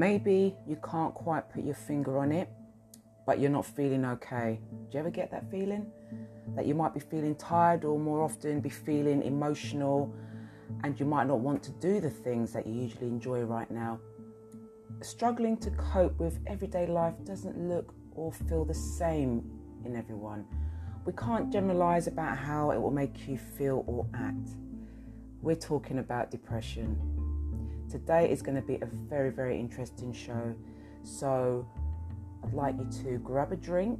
Maybe you can't quite put your finger on it, but you're not feeling okay. Do you ever get that feeling? That you might be feeling tired or more often be feeling emotional and you might not want to do the things that you usually enjoy right now. Struggling to cope with everyday life doesn't look or feel the same in everyone. We can't generalize about how it will make you feel or act. We're talking about depression. Today is going to be a very, very interesting show. So I'd like you to grab a drink,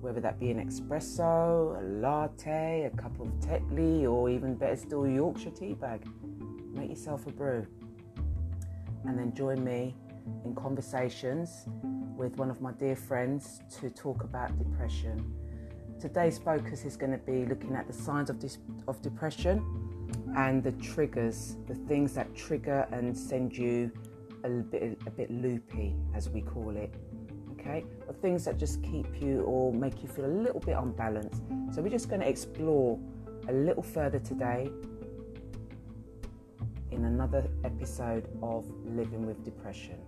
whether that be an espresso, a latte, a cup of Tetley, or even better still, Yorkshire tea bag. Make yourself a brew. And then join me in conversations with one of my dear friends to talk about depression. Today's focus is going to be looking at the signs of, dis- of depression and the triggers, the things that trigger and send you a bit, a bit loopy, as we call it. Okay, the things that just keep you or make you feel a little bit unbalanced. So we're just going to explore a little further today in another episode of Living with Depression.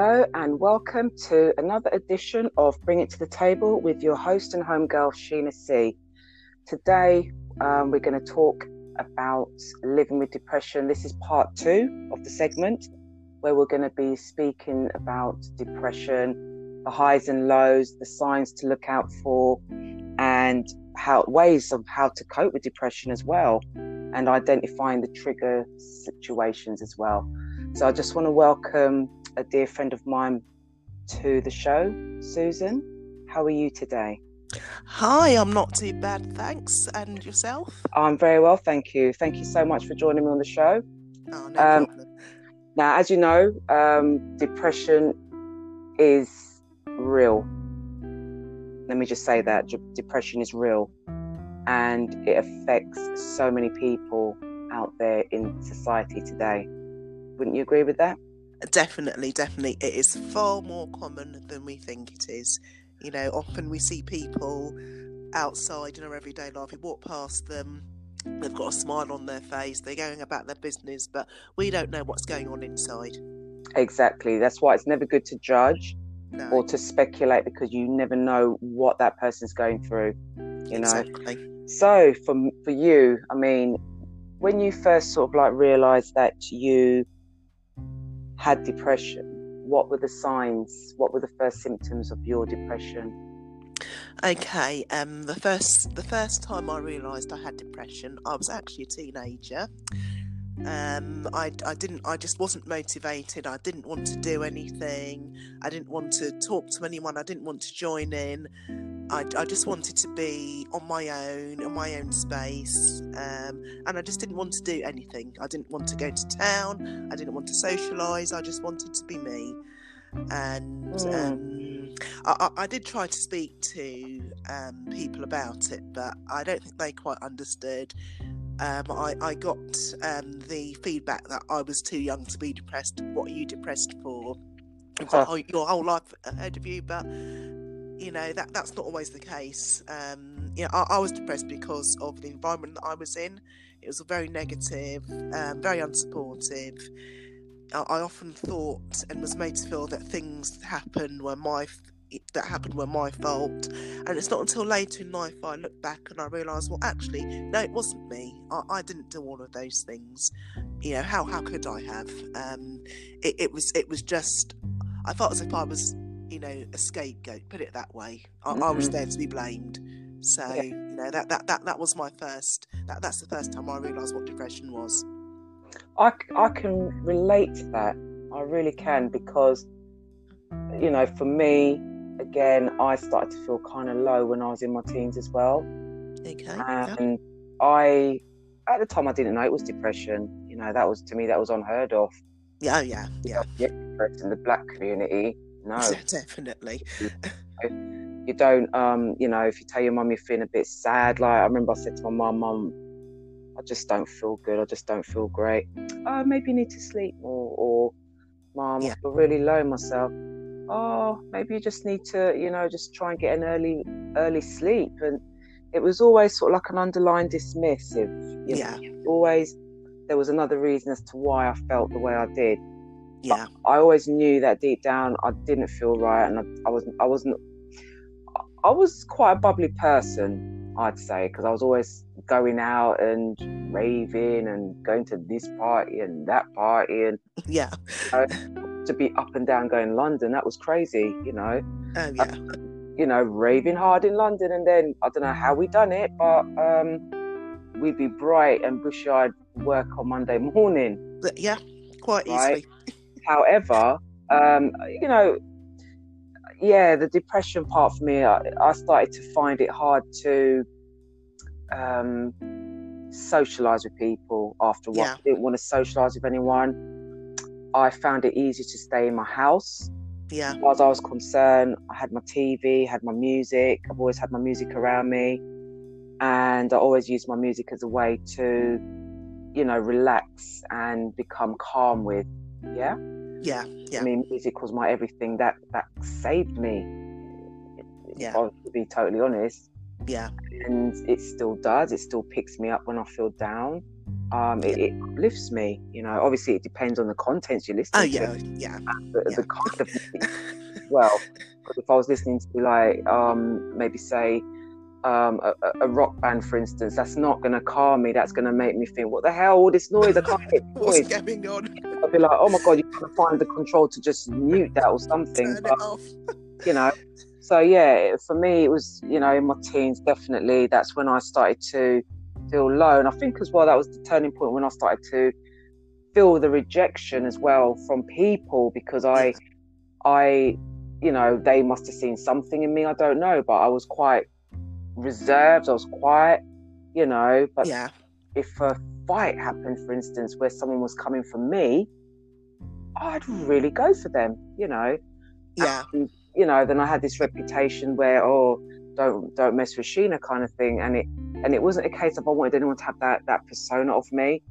Hello and welcome to another edition of Bring It to the Table with your host and homegirl, Sheena C. Today, um, we're going to talk about living with depression. This is part two of the segment where we're going to be speaking about depression, the highs and lows, the signs to look out for, and how ways of how to cope with depression as well, and identifying the trigger situations as well. So I just want to welcome a dear friend of mine to the show, Susan. How are you today? Hi, I'm not too bad, thanks. And yourself? I'm very well, thank you. Thank you so much for joining me on the show. Oh, no um, problem. Now, as you know, um, depression is real. Let me just say that depression is real and it affects so many people out there in society today. Wouldn't you agree with that? Definitely, definitely. It is far more common than we think it is. You know, often we see people outside in our everyday life, we walk past them, they've got a smile on their face, they're going about their business, but we don't know what's going on inside. Exactly. That's why it's never good to judge no. or to speculate because you never know what that person's going through. You know. Exactly. So for for you, I mean, when you first sort of like realised that you had depression, what were the signs? What were the first symptoms of your depression? Okay, um, the first the first time I realised I had depression, I was actually a teenager. Um, I, I didn't I just wasn't motivated. I didn't want to do anything. I didn't want to talk to anyone. I didn't want to join in. I, I just wanted to be on my own, in my own space, um, and I just didn't want to do anything. I didn't want to go to town. I didn't want to socialise. I just wanted to be me. And mm. um, I, I, did try to speak to um, people about it, but I don't think they quite understood. Um, I, I, got um, the feedback that I was too young to be depressed. What are you depressed for? You've got your whole life ahead of you, but you know that that's not always the case. Um, you know, I, I, was depressed because of the environment that I was in. It was very negative, um, very unsupportive. I, I, often thought and was made to feel that things happened were my that happened were my fault. And it's not until later in life I look back and I realise, well, actually, no, it wasn't me. I, I, didn't do all of those things. You know, how how could I have? Um, it, it was it was just. I felt as if I was you know, a scapegoat. Put it that way. I, mm-hmm. I was mm-hmm. there to be blamed. So yeah. you know that, that that that was my first. That that's the first time I realised what depression was. I I can relate to that. I really can because you know, for me, again, I started to feel kind of low when I was in my teens as well. Okay. And yeah. I, at the time, I didn't know it was depression. You know, that was to me that was unheard of. Yeah, yeah, yeah. In the black community, no, definitely. you don't, um, you know, if you tell your mum you're feeling a bit sad, like I remember I said to my mum, mum, I just don't feel good. I just don't feel great. Oh, maybe you need to sleep more, or mum, yeah. I feel really low myself. Oh, maybe you just need to, you know, just try and get an early early sleep. And it was always sort of like an underlying dismissive. You Yeah. Know? Always there was another reason as to why I felt the way I did. Yeah. I always knew that deep down I didn't feel right, and I, I wasn't. I wasn't. I was quite a bubbly person, I'd say, because I was always going out and raving and going to this party and that party, and Yeah. To be up and down going London, that was crazy, you know. Oh yeah. You know, raving hard in London, and then I don't know how we done it, but um, we'd be bright and bushy-eyed work on Monday morning. But yeah. Quite Right. easily. However, um, you know, yeah, the depression part for me, I, I started to find it hard to um, socialize with people after what Yeah. I didn't want to socialize with anyone. I found it easier to stay in my house. Yeah. As far as I was concerned, I had my TV, had my music. I've always had my music around me, and I always used my music as a way to, you know, relax and become calm with. Yeah. Yeah. Yeah. I mean, music was my everything. That that saved me. Yeah. If I to be totally honest, Yeah. and it still does. It still picks me up when I feel down. Um, it, it lifts me. You know, obviously it depends on the contents you're listening Oh to. yeah. Yeah. The, yeah. the kind of well, if I was listening to like um, maybe say um, a, a- rock band, for instance, that's not going to calm me. That's going to make me think, what the hell? All this noise, I can't get What's noise. going on? I'd be like, oh my god, you got to find the control to just mute that or something. Turn But it off. you know, so yeah, for me, it was you know in my teens definitely. That's when I started to feel low, and I think as well that was the turning point when I started to feel the rejection as well from people because I, I, you know, they must have seen something in me. I don't know, but I was quite reserved. I was quiet, you know. But Yeah. if a fight happened, for instance, where someone was coming for me, I'd really go for them, you know. Yeah. And, you know, then I had this reputation where, oh, don't don't mess with Sheena kind of thing. And it and it wasn't a case of I wanted anyone to have that that persona of me.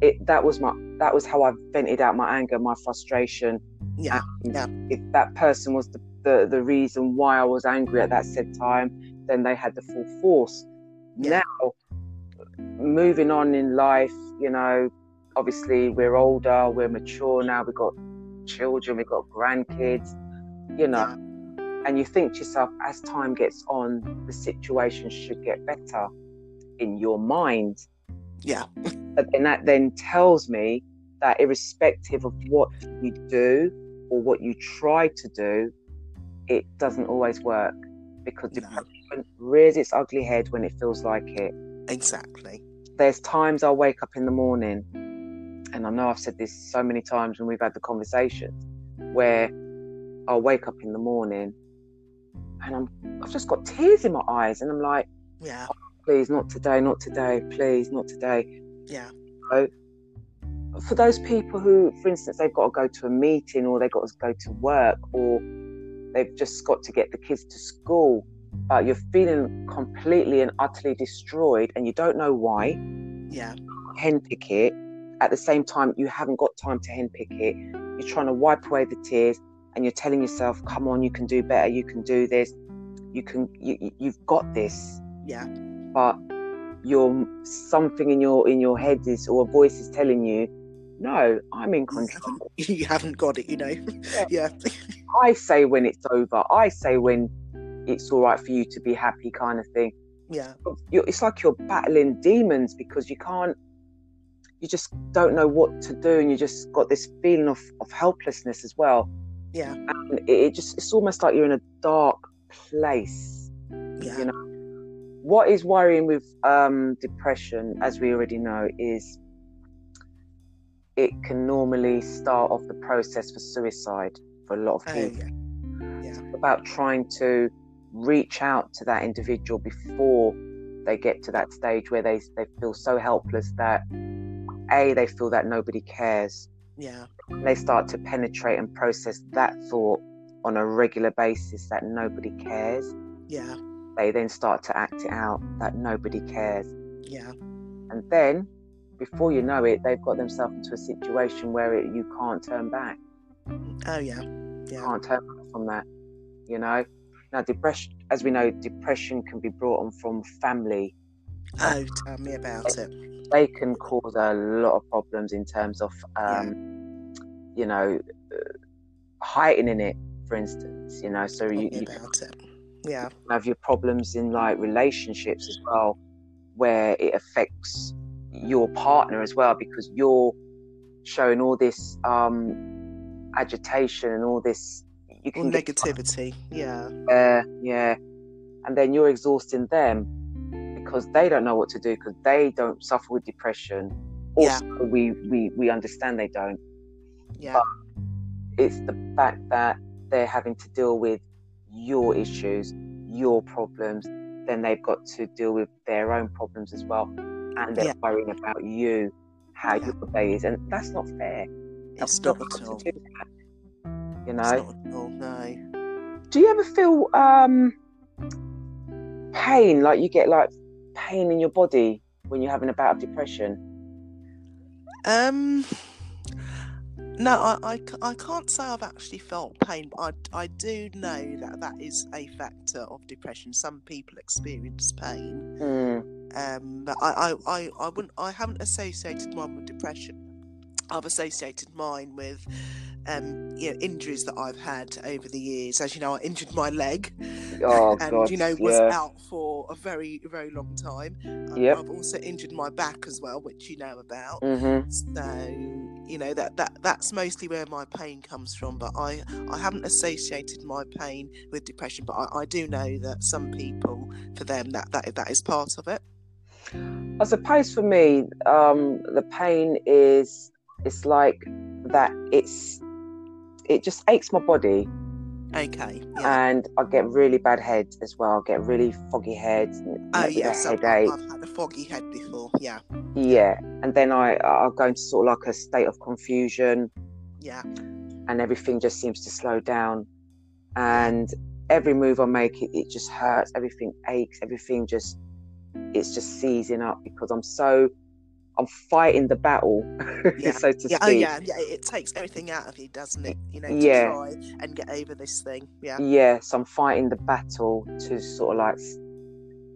It that was my that was how I vented out my anger, my frustration. Yeah. And Yeah. If that person was the, the, the reason why I was angry at that said time, then they had the full force. Yeah. Now, moving on in life, you know, obviously we're older, we're mature now, we've got children, we've got grandkids, you know, and you think to yourself, as time gets on, the situation should get better in your mind. Yeah. But then that then tells me that irrespective of what you do or what you try to do, it doesn't always work because No. depression rears its ugly head when it feels like it. Exactly. There's times I'll wake up in the morning, and I know I've said this so many times when we've had the conversation, where I'll wake up in the morning and I'm I've just got tears in my eyes, and I'm like, Yeah. Oh, please, not today, not today, please, not today. Yeah. So for those people who, for instance, they've got to go to a meeting or they've got to go to work or they've just got to get the kids to school, but you're feeling completely and utterly destroyed and you don't know why, Yeah. henpick it. At the same time, you haven't got time to henpick it. You're trying to wipe away the tears and you're telling yourself, come on, you can do better, you can do this, you can, you, you- you've got this Yeah. but you're something in your in your head is or a voice is telling you no i'm in control You haven't got it, you know. Yeah. i say when it's over i say when it's all right for you to be happy kind of thing Yeah. you're, it's like you're battling demons because you can't you just don't know what to do and you just got this feeling of, of helplessness as well Yeah. and it, it just it's almost like you're in a dark place Yeah. you know what is worrying with um, depression as we already know is it can normally start off the process for suicide for a lot of Oh, people yeah. about trying to reach out to that individual before they get to that stage where they, they feel so helpless that a they feel that nobody cares Yeah. they start to penetrate and process that thought on a regular basis that nobody cares Yeah. they then start to act it out that nobody cares. Yeah. And then, before you know it, they've got themselves into a situation where it, you can't turn back. Oh, yeah. Yeah. Can't turn back from that. You know. Now, depression, as we know, depression can be brought on from family. Oh, tell me about it. They can cause a lot of problems in terms of, um, you know, uh, heightening it. For instance, you know, so Tell you, you about it. Yeah. have your problems in like relationships as well, where it affects your partner as well because you're showing all this um agitation and all this you can get negativity. Yeah. yeah yeah and then you're exhausting them because they don't know what to do because they don't suffer with depression Yeah. we we we understand they don't Yeah. it's the fact that they're having to deal with your issues, your problems, then they've got to deal with their own problems as well. And they're Yeah. worrying about you, how Yeah. your day is. And that's not fair. It's not at all. do that. You It's know? all. No. Do you ever feel um pain, like you get like pain in your body when you're having a bout of depression? Um. No, I, I, I can't say I've actually felt pain, but I, I do know that that is a factor of depression. Some people experience pain, Mm, um, but I, I, I, I wouldn't I haven't associated mine with depression. I've associated mine with um, you know injuries that I've had over the years. As you know, I injured my leg, Oh and God, you know was yeah. out for a very very long time. Yep. I've also injured my back as well, which you know about. hmm So you know that that that's mostly where my pain comes from. But I I haven't associated my pain with depression. But I, I do know that some people, for them, that that that is part of it. I suppose for me, um, the pain is it's like that. It's it just aches my body, Okay. Yeah. and I get really bad head as well. I get really foggy head, Oh yeah. So headache. I've had a foggy head before. Yeah. Yeah, and then I I go into sort of like a state of confusion, Yeah. and everything just seems to slow down, and every move I make, it, it just hurts. Everything aches. Everything just it's just seizing up because I'm so I'm fighting the battle, Yeah. so to Yeah. Oh, speak. Oh yeah. Yeah. It, takes everything out of you, doesn't it? You know, to Yeah. try and get over this thing. Yeah. Yeah, so I'm fighting the battle to sort of like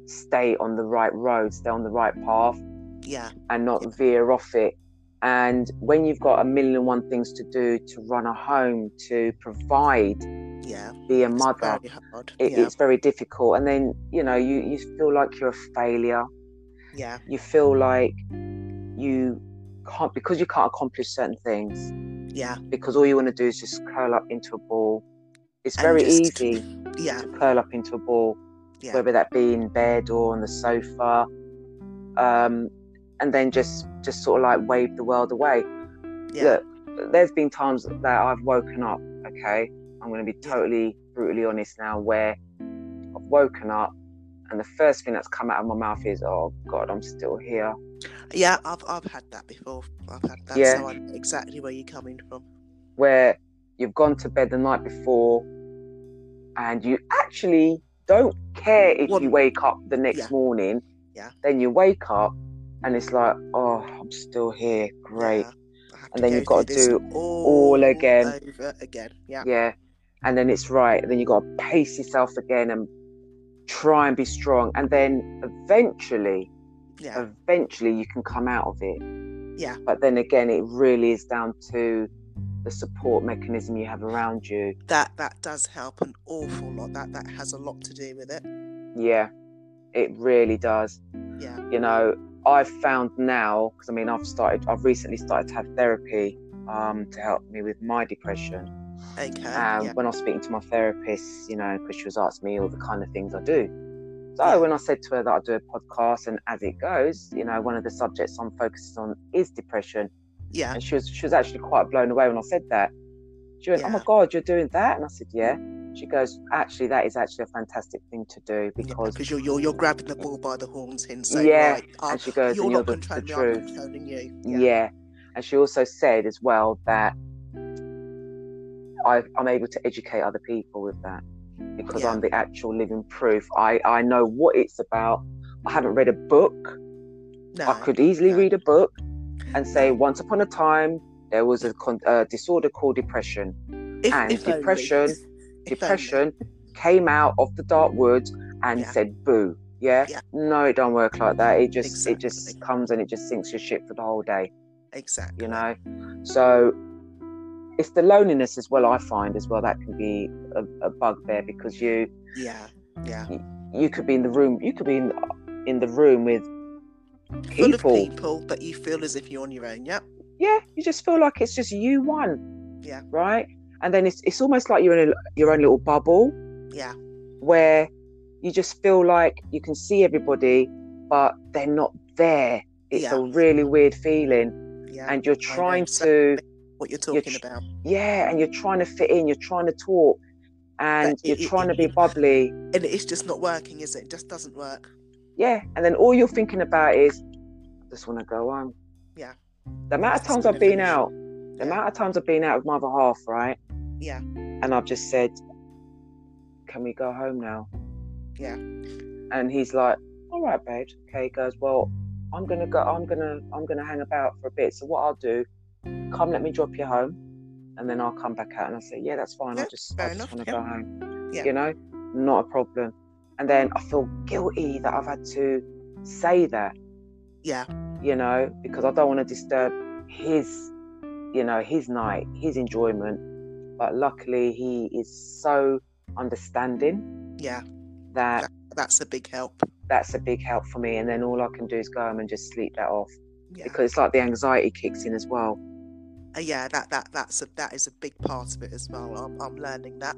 stay on the right road, stay on the right path, Yeah. and not veer off it. And when you've got a million and one things to do, to run a home, to provide, Yeah. be a It's mother, very it, yeah. it's very difficult. And then you know you you feel like you're a failure. Yeah. You feel like you can't because you can't accomplish certain things Yeah. because all you want to do is just curl up into a ball. It's And very just- easy Yeah. to curl up into a ball. Yeah. whether that be in bed or on the sofa, um, and then just just sort of like wave the world away. Yeah. Look, there's been times that I've woken up. Okay, I'm going to be totally brutally honest now, where I've woken up, and the first thing that's come out of my mouth is, "Oh God, I'm still here." Yeah, I've I've had that before. I've had that, Yeah. so I know exactly where you're coming from. Where you've gone to bed the night before, and you actually don't care if you wake up the next Yeah. morning. Yeah. Then you wake up, and it's like, "Oh, I'm still here. Great." Yeah, And then you've got to do all, all again. over again. Yeah, yeah and then it's right and then you've got to pace yourself again and try and be strong and then eventually yeah, eventually you can come out of it Yeah. but then again it really is down to the support mechanism you have around you that that does help an awful lot. That that has a lot to do with it. yeah it really does Yeah, you know i've found now because i mean i've started i've recently started to have therapy um, to help me with my depression okay. Um, yeah, When I was speaking to my therapist, you know, because she was asking me all the kind of things I do. So when I said to her that I do a podcast, and as it goes, you know, one of the subjects I'm focusing on is depression, yeah, and she was she was actually quite blown away when I said that. She went, "Oh my God, you're doing that?" And I said, "Yeah." She goes, "Actually, that is actually a fantastic thing to do because." because you're, you're you're grabbing the ball by the horns and saying, Yeah, right, uh, and she goes, you're "And not you're the, the controlling me, I'm controlling you. Yeah. And she also said as well that I, I'm able to educate other people with that because Yeah. I'm the actual living proof. I, I know what it's about. I haven't read a book. No, I could easily no. read a book and say, once upon a time, there was a con- uh, disorder called depression. If, and if depression, If depression came out of the dark woods and Yeah. said boo. Yeah? Yeah. No, it don't work like that. It just it just Exactly. comes and it just sinks your ship for the whole day. Exactly. You know? So it's the loneliness as well, I find as well, that can be a, a bugbear because you Yeah. Yeah. you could be in the room you could be in, in the room with Full of people. people, but you feel as if you're on your own. Yep. yeah, you just feel like it's just you one. Yeah. Right? And then it's it's almost like you're in a, your own little bubble Yeah. where you just feel like you can see everybody, but they're not there. It's Yeah. a really weird feeling, Yeah. and you're trying to what you're talking tr- about. yeah, and you're trying to fit in. You're trying to talk, and you're it- it- trying to be bubbly. And it's just not working, is it? It just doesn't work. Yeah, and then all you're thinking about is, I just want to go home. Yeah. The amount of times I've been finish. out, the amount of times I've been out with my other half, right? Yeah. And I've just said, "Can we go home now?" Yeah. And he's like, "All right, babe." Okay. He goes, "Well, I'm gonna go. I'm gonna. I'm gonna hang about for a bit. So what I'll do, come let me drop you home, and then I'll come back out." And I say, "Yeah, that's fine. I just, I just want to yeah. go home. Yeah. You know, not a problem." And then I feel guilty that I've had to say that Yeah. you know, because I don't want to disturb his, you know, his night, his enjoyment. But luckily, he is so understanding Yeah. that That's a big help. that's a big help for me. And then all I can do is go home and just sleep that off Yeah. because it's like the anxiety kicks in as well. Uh, yeah, that that that's a that is a big part of it as well. I'm I'm learning that.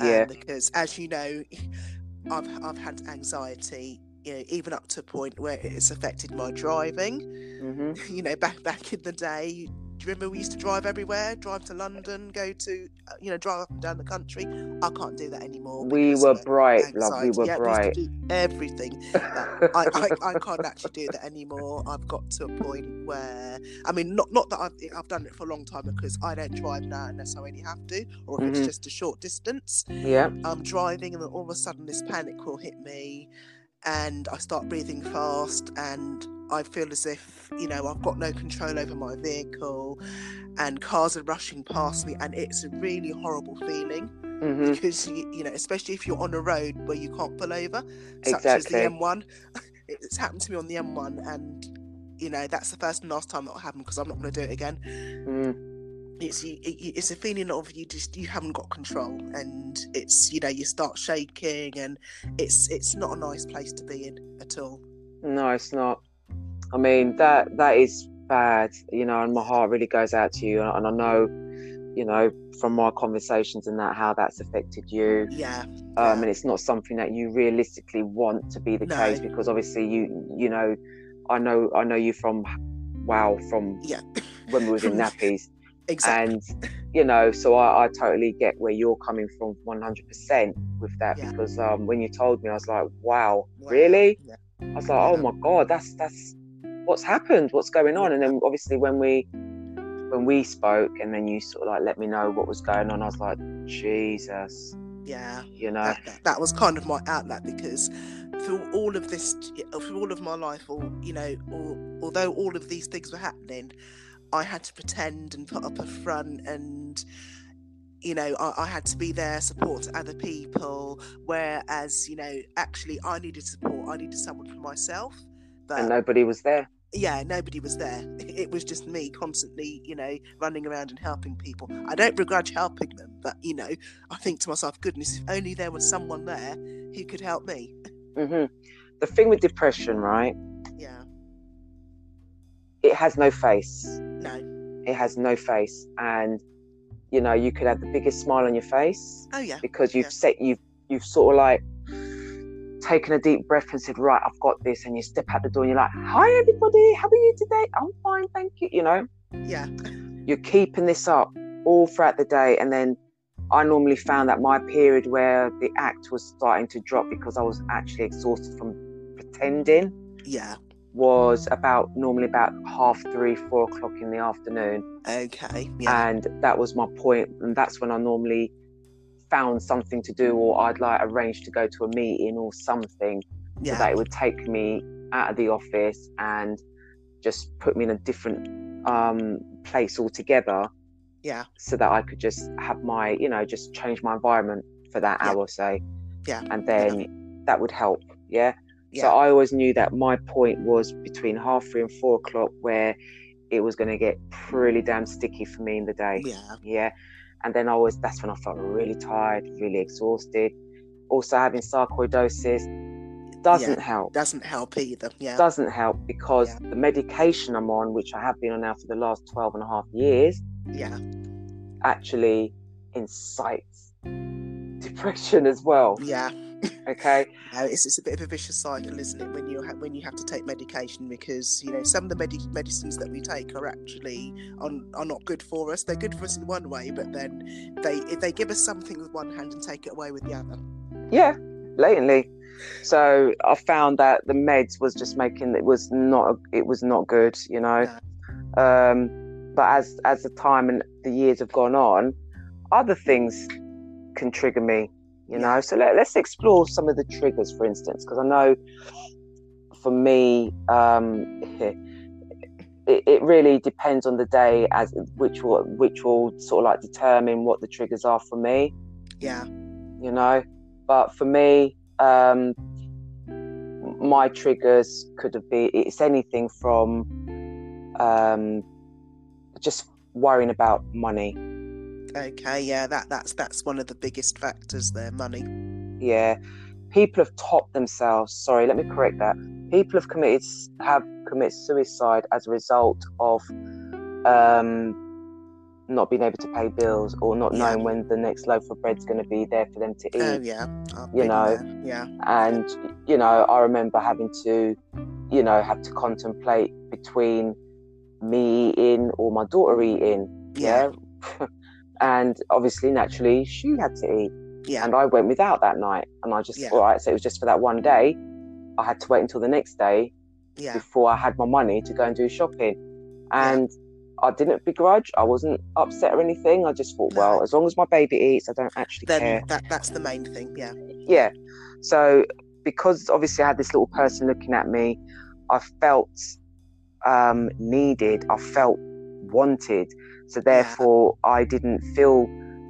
um, Yeah. Because as you know, I've I've had anxiety. You know, even up to a point where it's affected my driving. hmm You know, back back in the day, do you remember we used to drive everywhere? Drive to London, go to, uh, you know, drive up and down the country. I can't do that anymore. We were bright, love. We were yeah, bright. We used to do everything. I, I, I can't actually do that anymore. I've got to a point where I mean, not not that I've I've done it for a long time because I don't drive now unless I really have to, or if Mhm. it's just a short distance. yeah. I'm driving, and then all of a sudden this panic will hit me, and I start breathing fast, and I feel as if you know I've got no control over my vehicle, and cars are rushing past me, and it's a really horrible feeling hmm because you, you know, especially if you're on a road where you can't pull over, such Exactly. as the M1. It's happened to me on the M1, and you know that's the first and last time that'll happen because I'm not going to do it again. Mm. It's it's a feeling of you just you haven't got control, and it's you know you start shaking, and it's it's not a nice place to be in at all. No, it's not. I mean that that is bad, you know, and my heart really goes out to you, and I know, you know, from my conversations and that how that's affected you. Yeah, um, Yeah. and it's not something that you realistically want to be the No. case because obviously you you know I know I know you from wow from yeah, when we was in nappies exactly. and you know so I, I totally get where you're coming from 100% with that Yeah. because um, when you told me I was like wow, Wow. really Yeah. I was like oh my god that's that's what's happened what's going on? And then obviously when we when we spoke and then you sort of like let me know what was going on I was like Jesus Yeah. you know? that, that, that was kind of my outlet because through all of this through all of my life or you know or, although all of these things were happening i had to pretend and put up a front and you know I, I had to be there support other people whereas you know actually i needed support i needed someone for myself but and nobody was there yeah, nobody was there. It was just me constantly, you know, running around and helping people. I don't begrudge helping them, but you know, I think to myself, goodness, if only there was someone there who could help me. hmm The thing with depression, right? Yeah, It has no face. no, It has no face, and you know you could have the biggest smile on your face oh yeah, because you've Yeah. set you've you've sort of like taken a deep breath and said, right, I've got this, and you step out the door and you're like, hi everybody, how are you today? I'm fine, thank you. You know, yeah, you're keeping this up all throughout the day, and then I normally found that my period where the act was starting to drop because I was actually exhausted from pretending yeah. was about normally about half three, four o'clock in the afternoon. Okay, yeah, And that was my point. And that's when I normally found something to do or I'd like arrange to go to a meeting or something so that it would take me out of the office and just put me in a different um, place altogether Yeah. So that I could just have my, you know, just change my environment for that Yeah. hour, say. Yeah. And then that would help. Yeah. Yeah. So I always knew that my point was between half three and four o'clock where it was going to get pretty damn sticky for me in the day. yeah. Yeah. And then I was, that's when I felt really tired, really exhausted. Also having sarcoidosis doesn't help. Doesn't help either. Yeah. Doesn't help because Yeah. the medication I'm on, which I have been on now for the last 12 and a half years, yeah. actually incites depression as well. Yeah. Okay. No, it's, it's a bit of a vicious cycle, isn't it? When you ha- when you have to take medication because you know some of the medi- medicines that we take are actually on are not good for us. They're good for us in one way, but then they they give us something with one hand and take it away with the other. Yeah, blatantly. So I found that the meds was just making it was not it was not good, you know. Um, but as as the time and the years have gone on, other things can trigger me, you know. So let, let's explore some of the triggers, for instance, because I know for me, um, it, it really depends on the day as which will which will sort of like determine what the triggers are for me Yeah. you know. But for me, um, my triggers could have been it's anything from um, just worrying about money. Okay. Yeah. That that's that's one of the biggest factors there. Money. Yeah, people have topped themselves. Sorry, let me correct that. People have committed have committed suicide as a result of um, not being able to pay bills or not Yeah. knowing when the next loaf of bread's going to be there for them to eat. Oh yeah. I've You know, there. Yeah. and you know i remember having to you know have to contemplate between me eating or my daughter eating Yeah. yeah and obviously naturally she had to eat Yeah. and i went without that night and i just Yeah. all right so it was just for that one day i had to wait until the next day Yeah. before i had my money to go and do shopping and I didn't begrudge. I wasn't upset or anything. I just thought, No. well, as long as my baby eats, I don't actually Then care that that's the main thing. Yeah. yeah so because obviously i had this little person looking at me i felt um needed i felt wanted. So therefore i didn't feel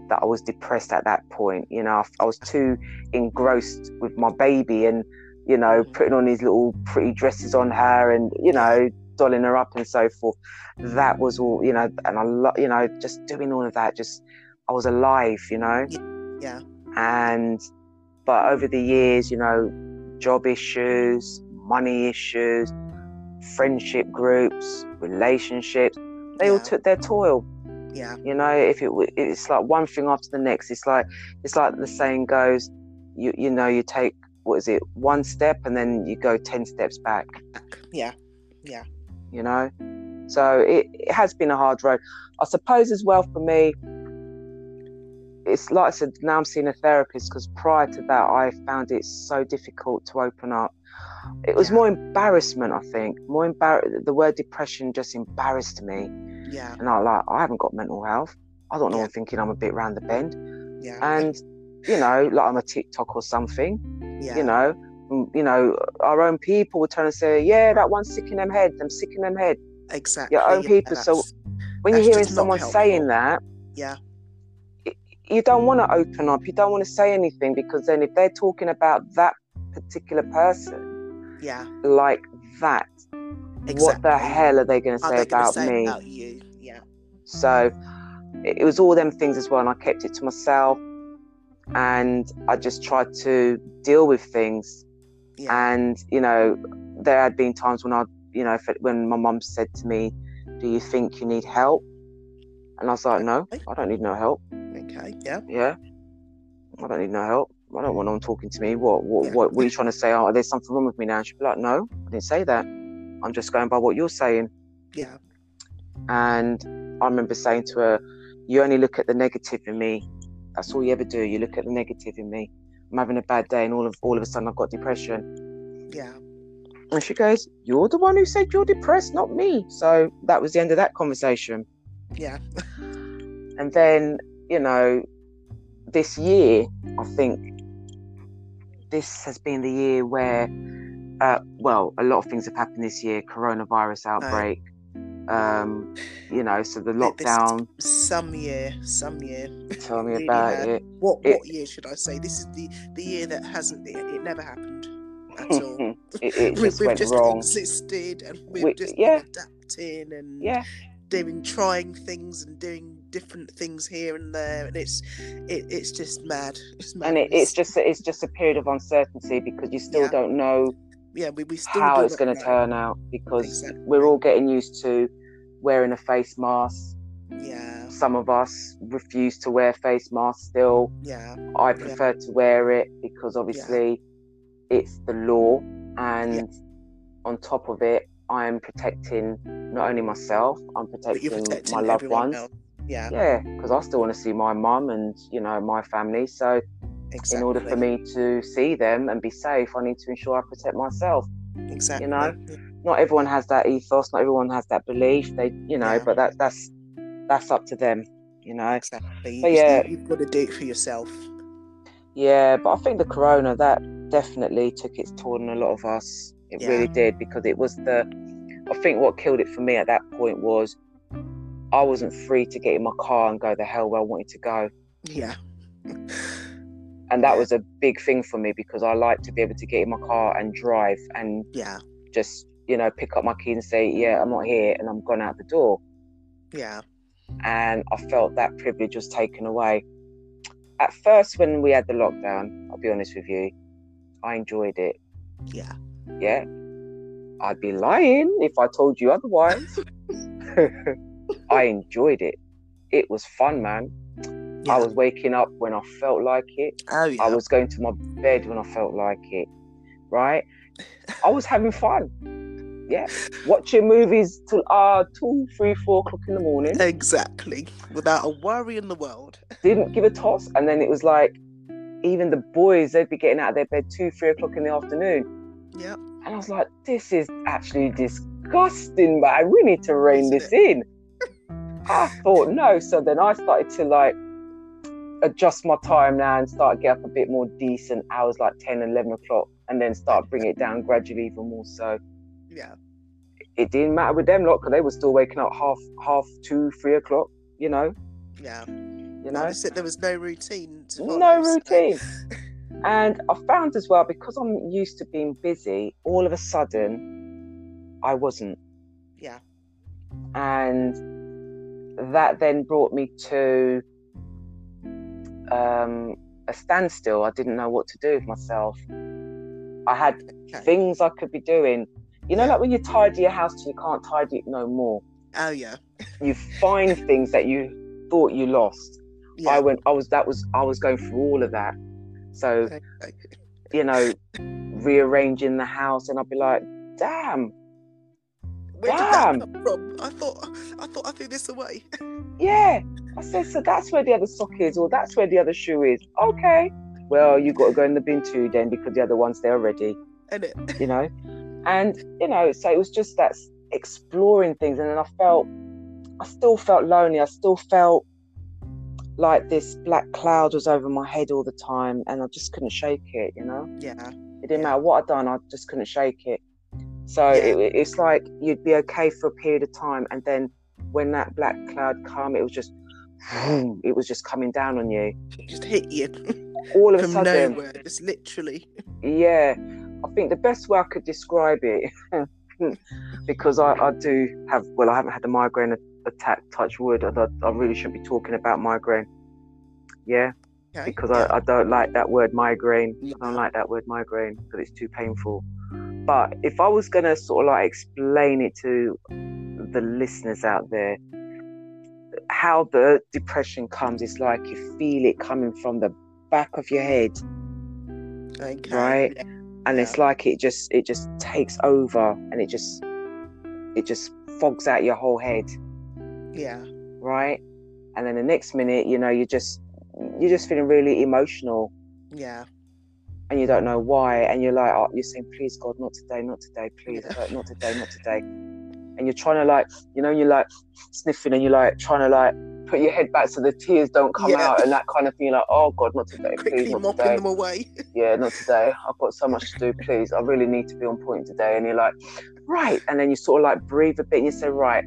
that i was depressed at that point. You know i was too engrossed with my baby and you know Mhm. putting on these little pretty dresses on her and you know dolling her up and so forth. That was all you know and i lo- you know just doing all of that just i was alive you know? Yeah. and but over the years you know job issues money issues friendship groups relationships they all took their toil. Yeah. you know if it it's like one thing after the next it's like it's like the saying goes you you know you take what is it one step and then you go 10 steps back Yeah. Yeah. you know so it, it has been a hard road i suppose as well for me it's like i said now i'm seeing a therapist because prior to that i found it so difficult to open up it was Yeah. more embarrassment i think more embar- the word depression just embarrassed me Yeah. and i like i haven't got mental health i don't know Yeah. i'm thinking i'm a bit round the bend Yeah. and you know like i'm a tiktok or something yeah. you know mm, you know our own people were trying to say yeah that one's sick in them head them sick in them head Exactly. your own yeah, people, so- when you're hearing someone saying that Yeah. you don't want to open up you don't want to say anything because then if they're talking about that particular person Yeah. like that what the hell are they going to say about say me about you? Yeah. so it was all them things as well and i kept it to myself and i just tried to deal with things Yeah. and you know there had been times when i you know when my mum said to me do you think you need help and i was like no i don't need no help okay. Yeah. yeah i don't need no help i don't want no talking to me what what, what, what are you trying to say oh there's something wrong with me now she'd be like no i didn't say that i'm just going by what you're saying Yeah. and i remember saying to her you only look at the negative in me that's all you ever do you look at the negative in me i'm having a bad day and all of all of a sudden i've got depression Yeah. And she goes, You're the one who said you're depressed, not me. So that was the end of that conversation. Yeah. And then, you know, this year, I think this has been the year where, uh, well, a lot of things have happened this year coronavirus outbreak. Um, you know, so the Th- this- lockdown. Some year, some year. Tell me really about had- it. What It- year should I say? This is the the year that hasn't. It, it never happened at all. it, it we've just we've went just wrong. existed and we've We- just yeah. been adapting and Yeah, doing trying things and doing different things here and there and it's it, it's just mad it's and it, it's just it's just a period of uncertainty because you still Yeah. don't know yeah we, we still how it's going to turn out because Exactly. we're all getting used to wearing a face mask. yeah Some of us refuse to wear face masks still. yeah I prefer to wear it because obviously it's the law, and on top of it, I am protecting not only myself, I'm protecting protecting my loved ones. else yeah Yeah, because I still want to see my mum and you know my family. So exactly in order for me to see them and be safe, I need to ensure I protect myself. exactly You know, Not everyone has that ethos. Not everyone has that belief. They, you know, Yeah. but that that's that's up to them. You know. exactly But You- yeah. you, you've got to do it for yourself Yeah, but I think the corona that definitely took its toll on a lot of us. It Yeah. really did because it was the. I think what killed it for me at that point was I wasn't free to get in my car and go the hell where I wanted to go, yeah and that Yeah. was a big thing for me because I like to be able to get in my car and drive and yeah just you know pick up my key and say yeah I'm not here and I'm gone out the door. yeah and I felt that privilege was taken away. At first, when we had the lockdown, I'll be honest with you, I enjoyed it. yeah Yeah, I'd be lying if I told you otherwise. I enjoyed it. It was fun, man. yeah I was waking up when I felt like it. oh yeah I was going to my bed when I felt like it. Right? I was having fun. Yeah, watching movies till uh two, three, four o'clock in the morning. exactly without a worry in the world didn't give a toss. And then it was like, even the boys, they'd be getting out of their bed two, three o'clock in the afternoon. Yeah And I was like, this is actually disgusting, man. We need to rein this in. I thought, no. So then I started to like adjust my time now and start get up a bit more decent hours like 10, 11 o'clock, and then start bring it down gradually even more. So yeah it didn't matter with them lot because they were still waking up half, half two, three o'clock, you know, yeah you know. I there was no routine to no routine. And I found as well because I'm used to being busy, all of a sudden I wasn't. Yeah. And that then brought me to um, a standstill. I didn't know what to do with myself. I had Okay. things I could be doing. You know, Yeah. like when you tidy your house till you can't tidy it no more. Oh yeah. You find things that you thought you lost. Yeah. I went. I was. That was. I was going through all of that. So you know, rearranging the house, and I'd be like, damn, Where Damn. from? I thought I thought I threw this away. yeah. I said, so that's where the other sock is, or that's where the other shoe is. Okay. Well, you got to go in the bin too then because the other one's there already, And it you know? And, you know, so it was just that exploring things. And then I felt, I still felt lonely. I still felt like this black cloud was over my head all the time and I just couldn't shake it, you know? yeah. It didn't Yeah. matter what I'd done, I just couldn't shake it. So Yeah. it, it's like you'd be okay for a period of time, and then when that black cloud come, it was just, it was just coming down on you. It just hit you All of a from sudden, nowhere. Just literally. yeah. I think the best way I could describe it, because I, I do have, well, I haven't had a migraine attack, touch wood. I, I really shouldn't be talking about migraine. Yeah, Okay. because yeah. I, I don't like that word migraine. Yeah. I don't like that word migraine because it's too painful. But if I was gonna sort of like explain it to the listeners out there, how the depression comes, it's like you feel it coming from the back of your head, okay. right? Yeah. and it's like it just it just takes over, and it just it just fogs out your whole head, Yeah. right? And then the next minute, you know, you're just you're just feeling really emotional Yeah. and you don't know why, and you're like, oh, you're saying, please God, not today, not today, please, God, not today, not today, and you're trying to like, you know, you're like sniffing, and you're like trying to like put your head back so the tears don't come Yeah. out, and that kind of thing. You're like, oh God, not today, please, Quickly not mopping today, them away. yeah, not today. I've got so much to do, please. I really need to be on point today, and you're like, right, and then you sort of like breathe a bit, and you say, right,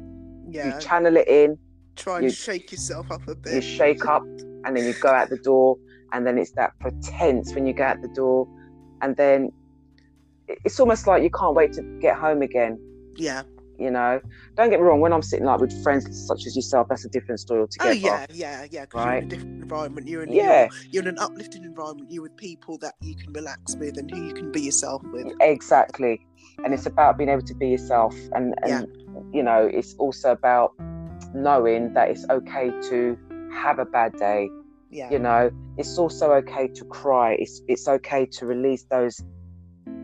Yeah. you channel it in, Try and you- shake yourself up a bit. you shake up, and then you go out the door, and then it's that pretense when you go out the door, and then it's almost like you can't wait to get home again. Yeah. You know, don't get me wrong. When I'm sitting like with friends such as yourself, that's a different story altogether. Oh altogether. yeah, yeah, yeah. Because you're in Right. a different environment. You're in Yeah. you're, you're in an uplifting environment. You're with people that you can relax with and who you can be yourself with. Exactly. And it's about being able to be yourself. And, and you know, it's also about knowing that it's okay to have a bad day. Yeah. You know, it's also okay to cry. It's it's okay to release those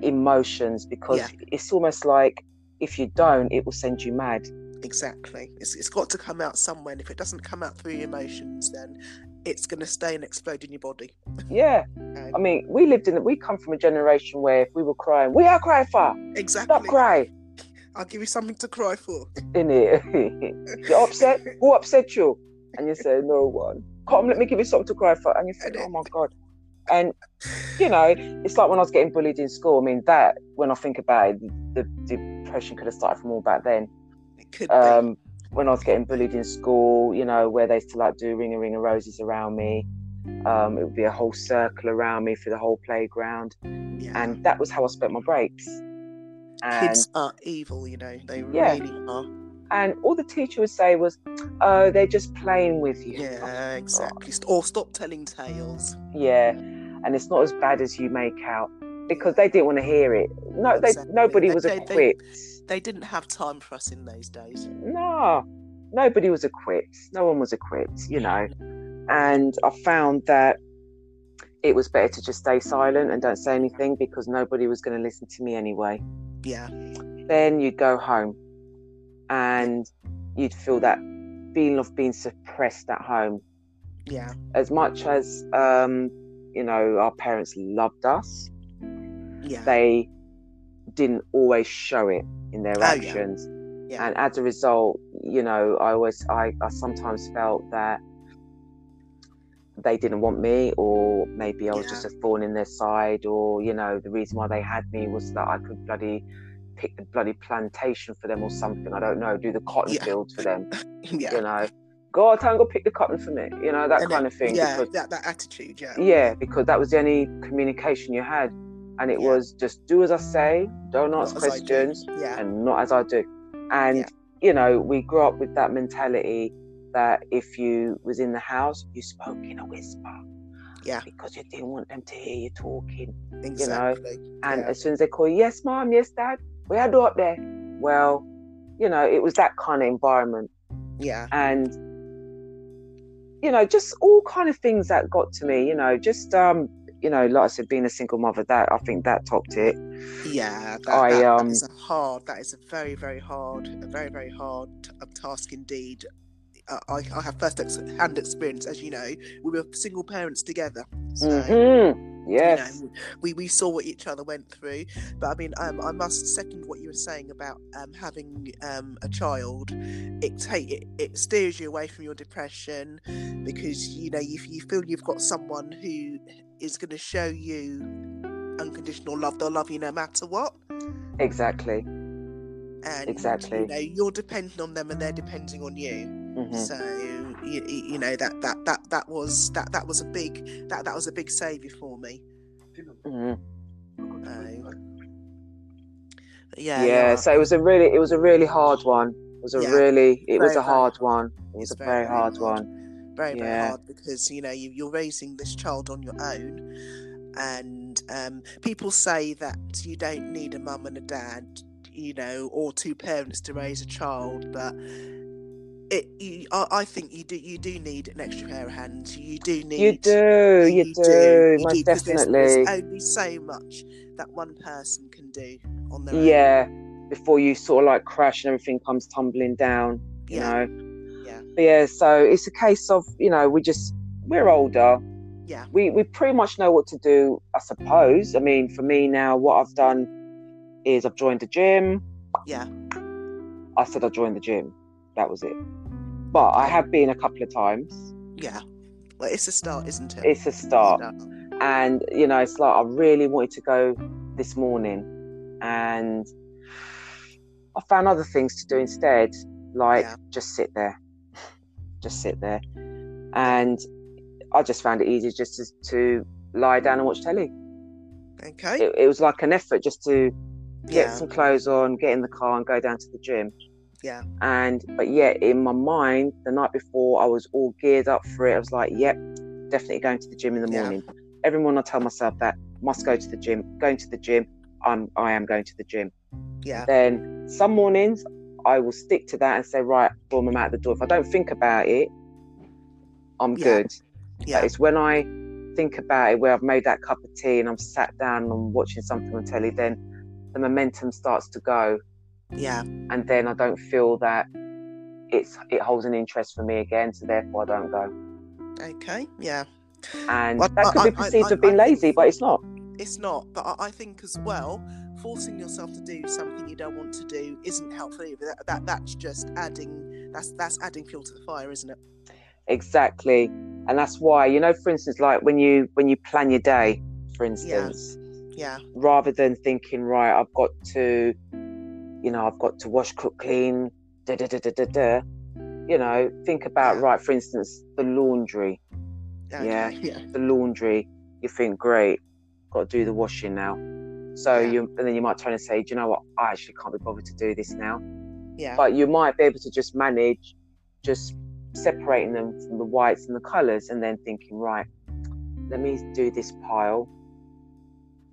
emotions because Yeah. it's almost like if you don't, it will send you mad. Exactly. It's, it's got to come out somewhere. And if it doesn't come out through your emotions, then it's going to stay and explode in your body. Yeah. Okay? I mean, we lived in that we come from a generation where if we were crying, we are crying for. exactly. Stop crying. I'll give you something to cry for. In it. You're upset? Who upset you? And you say, No one. Come, let me give you something to cry for. And you think, Oh my God. And, you know, it's like when I was getting bullied in school. I mean, that, when I think about it, the, the depression could have started from all back then. It could be. Um, when I was getting bullied in school, you know, where they used to like do ring a ring of roses around me. Um, it would be a whole circle around me for the whole playground. yeah. And that was how I spent my breaks. And Kids are evil, you know. They Yeah. really are. and all the teacher would say was, "Oh, they're just playing with you." Yeah, oh exactly. St- Or stop telling tales. Yeah, and it's not as bad as you make out because they didn't want to hear it. No, they nobody They- was they- they- equipped. They didn't have time for us in those days. No, nobody was equipped. No one was equipped, you know. And I found that it was better to just stay silent and don't say anything because nobody was going to listen to me anyway. Yeah. Then you'd go home and you'd feel that feeling of being suppressed at home. Yeah. As much as, um, you know, our parents loved us, Yeah. they didn't always show it in their Oh, yeah. actions. yeah. And as a result, you know, I always, I, I sometimes felt that they didn't want me, or maybe I was Yeah. just a thorn in their side, or you know, the reason why they had me was that I could bloody pick the bloody plantation for them or something. I don't know, do the cotton Yeah. fields for them, yeah. you know. Go out and go pick the cotton for me, you know, that And kind then- of thing. Yeah, because- that, that attitude, yeah. yeah, because that was the only communication you had. And it Yeah. was just do as I say, don't ask Not I do. questions, Yeah. and not as I do. And you know, we grew up with that mentality that if you was in the house, you spoke in a whisper. Yeah. Because you didn't want them to hear you talking. Exactly. And Yeah. as soon as they call you, yes, mom, yes, dad, we had you up there. Well, you know, it was that kind of environment. Yeah. And you know, just all kind of things that got to me, you know, just um, you know, like I said, being a single mother, that I think that topped it. Yeah. That, I, that- that um, is a hard, that is a very, very hard, a very, very hard task indeed. Uh, I, I have first ex- hand experience, as you know. We were single parents together. So, Mhm. you know, we, we saw what each other went through. But I mean, um, I must second what you were saying about um, having um, a child. It, take, it it steers you away from your depression because you know you, you feel you've got someone who is going to show you unconditional love. They'll love you no matter what. Exactly. And Exactly. you know you're depending on them and they're depending on you. Mhm. So you, you know that that that that was that that was a big that that was a big savior for me. Mhm. Uh, yeah, yeah, so it was a really it was a really hard one it was a Yeah, really it was a hard very one it was a very, hard, hard. one very very hard because you know you, you're raising this child on your own, and um, people say that you don't need a mum and a dad, you know, or two parents to raise a child, but. It, you, I, I think you do. You do need an extra pair of hands. You do need. you do you, do, you most do, 'cause there's- definitely There's, only so much that one person can do on their own. yeah before you sort of like crash and everything comes tumbling down you Yeah. know Yeah. but yeah so it's a case of you know we just we're older Yeah. we we pretty much know what to do i suppose i mean for me now what i've done is i've joined the gym Yeah. i said i joined the gym that was it but i have been a couple of times Yeah. Well, it's a start, isn't it? it's a start and you know it's like i really wanted to go this morning and i found other things to do instead Like, Yeah. just sit there, just sit there, and I just found it easy just to, to lie down and watch telly. Okay. It, it was like an effort just to get yeah. some clothes on, get in the car, and go down to the gym. Yeah. And but yet in my mind, the night before, I was all geared up for it. I was like, "Yep, definitely going to the gym in the Yeah. morning." Every morning, I tell myself that must go to the gym. Going to the gym. I'm I am going to the gym. Yeah. Then some mornings, I will stick to that and say, "Right, boom, I'm out the door." If I don't think about it, I'm Yeah. good. Yeah. But it's when I think about it, where I've made that cup of tea and I'm sat down and I'm watching something on telly, then the momentum starts to go Yeah. and then I don't feel that it's it holds an interest for me again, so therefore I don't go. Okay. Yeah. And Well, that could I- be perceived I- as being lazy, but it's not. It's not, but I, I think as well, forcing yourself to do something you don't want to do isn't helpful either. That, that that's just adding that's that's adding fuel to the fire, isn't it? Exactly. And that's why, you know, for instance, like when you when you plan your day, for instance, Yeah. rather than thinking, right, I've got to, you know, I've got to wash, cook, clean, da da da da da da. You know, think about Yeah. right, for instance, the laundry. Okay, Yeah. Yeah. the laundry, you think, great, got to do the washing now. So Yeah. you, and then you might turn and say, do you know what? I actually can't be bothered to do this now. Yeah. But you might be able to just manage, just separating them from the whites and the colours, and then thinking, right, let me do this pile,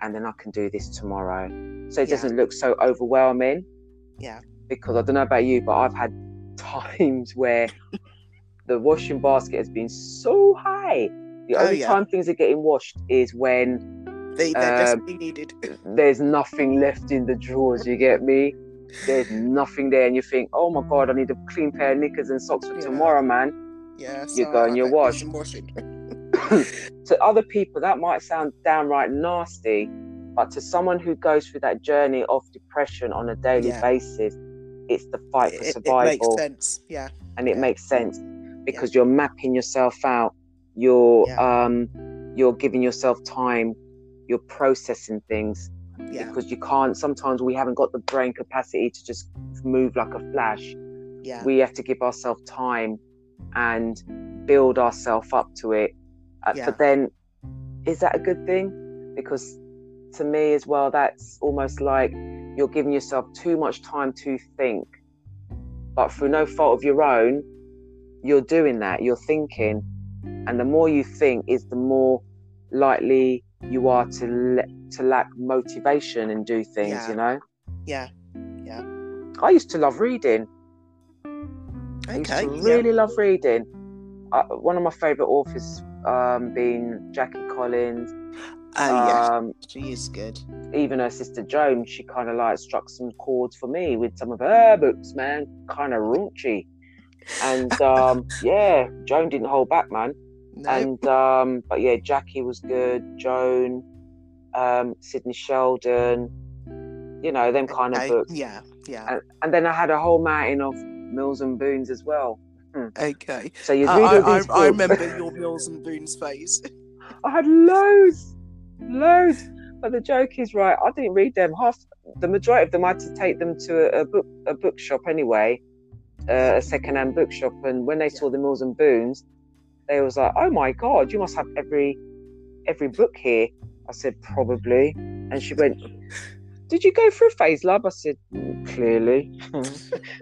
and then I can do this tomorrow. So it Yeah. doesn't look so overwhelming. Yeah. Because I don't know about you, but I've had times where the washing basket has been so high. The Oh, only yeah. time things are getting washed is when They they're um, desperately needed. there's nothing left in the drawers. You get me? There's nothing there, and you think, "Oh my god, I need a clean pair of knickers and socks for Yeah. tomorrow, man." Yeah. you go and you wash. to other people, that might sound downright nasty, but to someone who goes through that journey of depression on a daily Yeah. basis, it's the fight for It, it survival. makes sense. Yeah. and it Yeah. makes sense because you're mapping yourself out you're Yeah. um you're giving yourself time you're processing things Yeah. because you can't sometimes we haven't got the brain capacity to just move like a flash Yeah. we have to give ourselves time and build ourselves up to it Uh, Yeah. but then is that a good thing because to me as well that's almost like you're giving yourself too much time to think but through no fault of your own you're doing that you're thinking and the more you think is the more likely you are to le- to lack motivation and do things Yeah. you know Yeah. Yeah. I used to love reading I used Okay. to yeah. really love reading. Uh, one of my favourite authors um, being Jackie Collins. Oh yeah. Um, She is good. even her sister Joan, she kind of like struck some chords for me with some of her books, man. Kind of raunchy. And um, yeah, Joan didn't hold back, man. No. And um, but yeah, Jackie was good. Joan, um, Sidney Sheldon, you know them kind of books. Yeah. Yeah. And, and then I had a whole mountain of Mills and Boons as well. Okay. So you'd I, I, I, these I books. remember your Mills and Boons phase. I had loads, loads. But the joke is, right? I didn't read them. Half the majority of them, I had to take them to a, a book a bookshop anyway, uh, a second-hand bookshop. And when they saw the Mills and Boons, they was like, "Oh my god, you must have every every book here." I said, "Probably." And she went, "Did you go through a phase, love?" I said, "Mm, "Clearly."